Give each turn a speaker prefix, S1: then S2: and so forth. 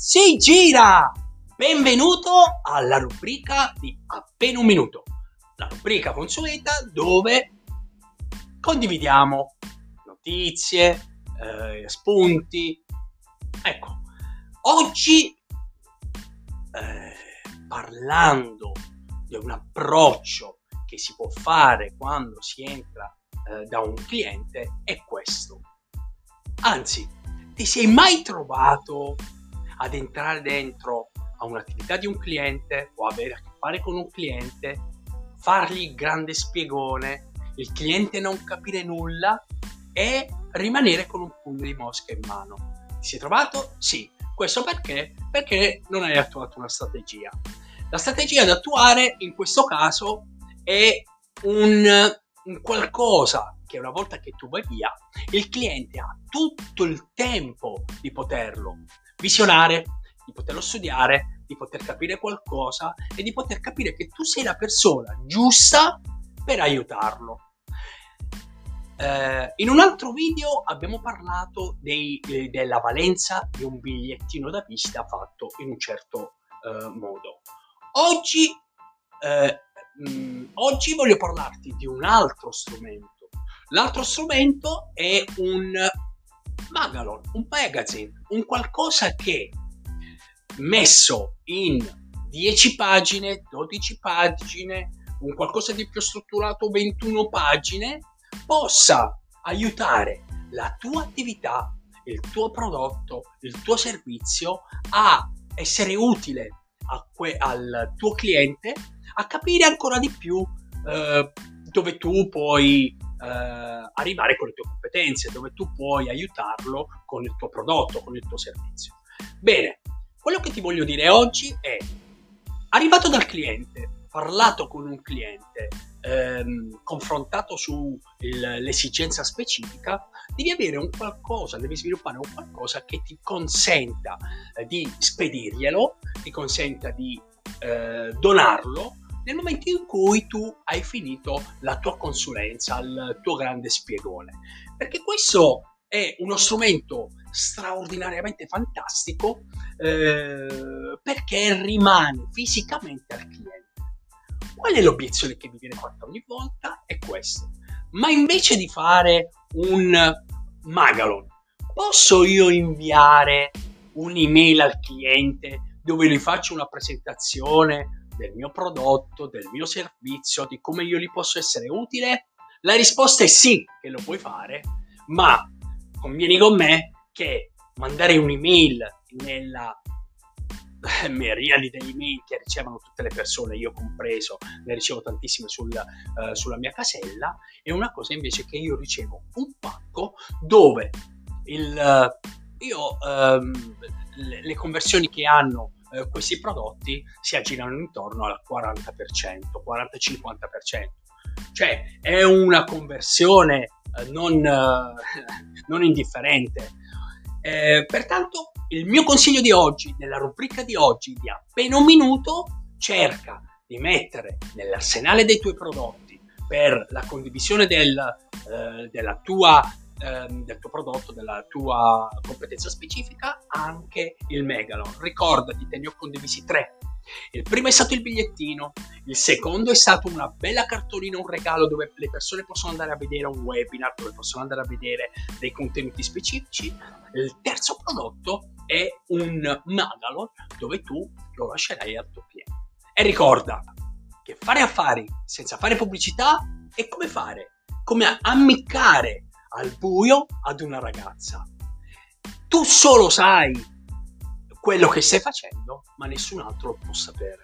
S1: si gira! Benvenuto alla rubrica di Appena un minuto, la rubrica consueta dove condividiamo notizie, eh, spunti. Ecco, oggi eh, parlando di un approccio che si può fare quando si entra eh, da un cliente è questo. Anzi, ti sei mai trovato ad entrare dentro a un'attività di un cliente o avere a che fare con un cliente, fargli grande spiegone, il cliente non capire nulla e rimanere con un pugno di mosca in mano. Ti sei trovato? Sì. Questo perché? Perché non hai attuato una strategia. La strategia da attuare in questo caso è un, un qualcosa che una volta che tu vai via, il cliente ha tutto il tempo di poterlo visionare, di poterlo studiare, di poter capire qualcosa e di poter capire che tu sei la persona giusta per aiutarlo. Eh, in un altro video abbiamo parlato dei, eh, della valenza di un bigliettino da visita fatto in un certo eh, modo. Oggi, eh, mh, mm, oggi voglio parlarti di un altro strumento. L'altro strumento è un Magalon, un magazine, un qualcosa che messo in 10 pagine, 12 pagine, un qualcosa di più strutturato, 21 pagine, possa aiutare la tua attività, il tuo prodotto, il tuo servizio a essere utile que- al tuo cliente, a capire ancora di più eh, dove tu puoi eh, arrivare con le tue competenze, dove tu puoi aiutarlo con il tuo prodotto, con il tuo servizio. Bene, quello che ti voglio dire oggi è, arrivato dal cliente, parlato con un cliente, ehm, confrontato sull'esigenza specifica, devi avere un qualcosa, devi sviluppare un qualcosa che ti consenta eh, di spedirglielo, ti consenta di eh, donarlo nel momento in cui tu hai finito la tua consulenza, il tuo grande spiegone. Perché questo è uno strumento straordinariamente fantastico eh, perché rimane fisicamente al cliente. Qual è l'obiezione che mi viene fatta ogni volta? È questa. Ma invece di fare un Magalon, posso io inviare un'email al cliente dove gli faccio una presentazione del mio prodotto, del mio servizio, di come io gli posso essere utile? La risposta è sì che lo puoi fare, ma convieni con me che mandare un'email nella miriadi di email che ricevono tutte le persone, io compreso, ne ricevo tantissime sul, uh, sulla mia casella, è una cosa invece che io ricevo un pacco dove il, uh, io, um, le, le conversioni che hanno eh, questi prodotti si aggirano intorno al 40%, 40-50%. Cioè è una conversione eh, non, eh, non, indifferente. Eh, pertanto il mio consiglio di oggi, nella rubrica di oggi di appena un minuto, cerca di mettere nell'arsenale dei tuoi prodotti per la condivisione del, eh, della tua ehm, del tuo prodotto, della tua competenza specifica, anche il Megalon. Ricordati, te ne ho condivisi tre. Il primo è stato il bigliettino, il secondo è stato una bella cartolina, un regalo dove le persone possono andare a vedere un webinar, dove possono andare a vedere dei contenuti specifici. Il terzo prodotto è un Magalon dove tu lo lascerai al tuo cliente. E ricorda che fare affari senza fare pubblicità è come fare, come ammiccare al buio ad una ragazza. Tu solo sai quello che stai facendo, ma nessun altro lo può sapere.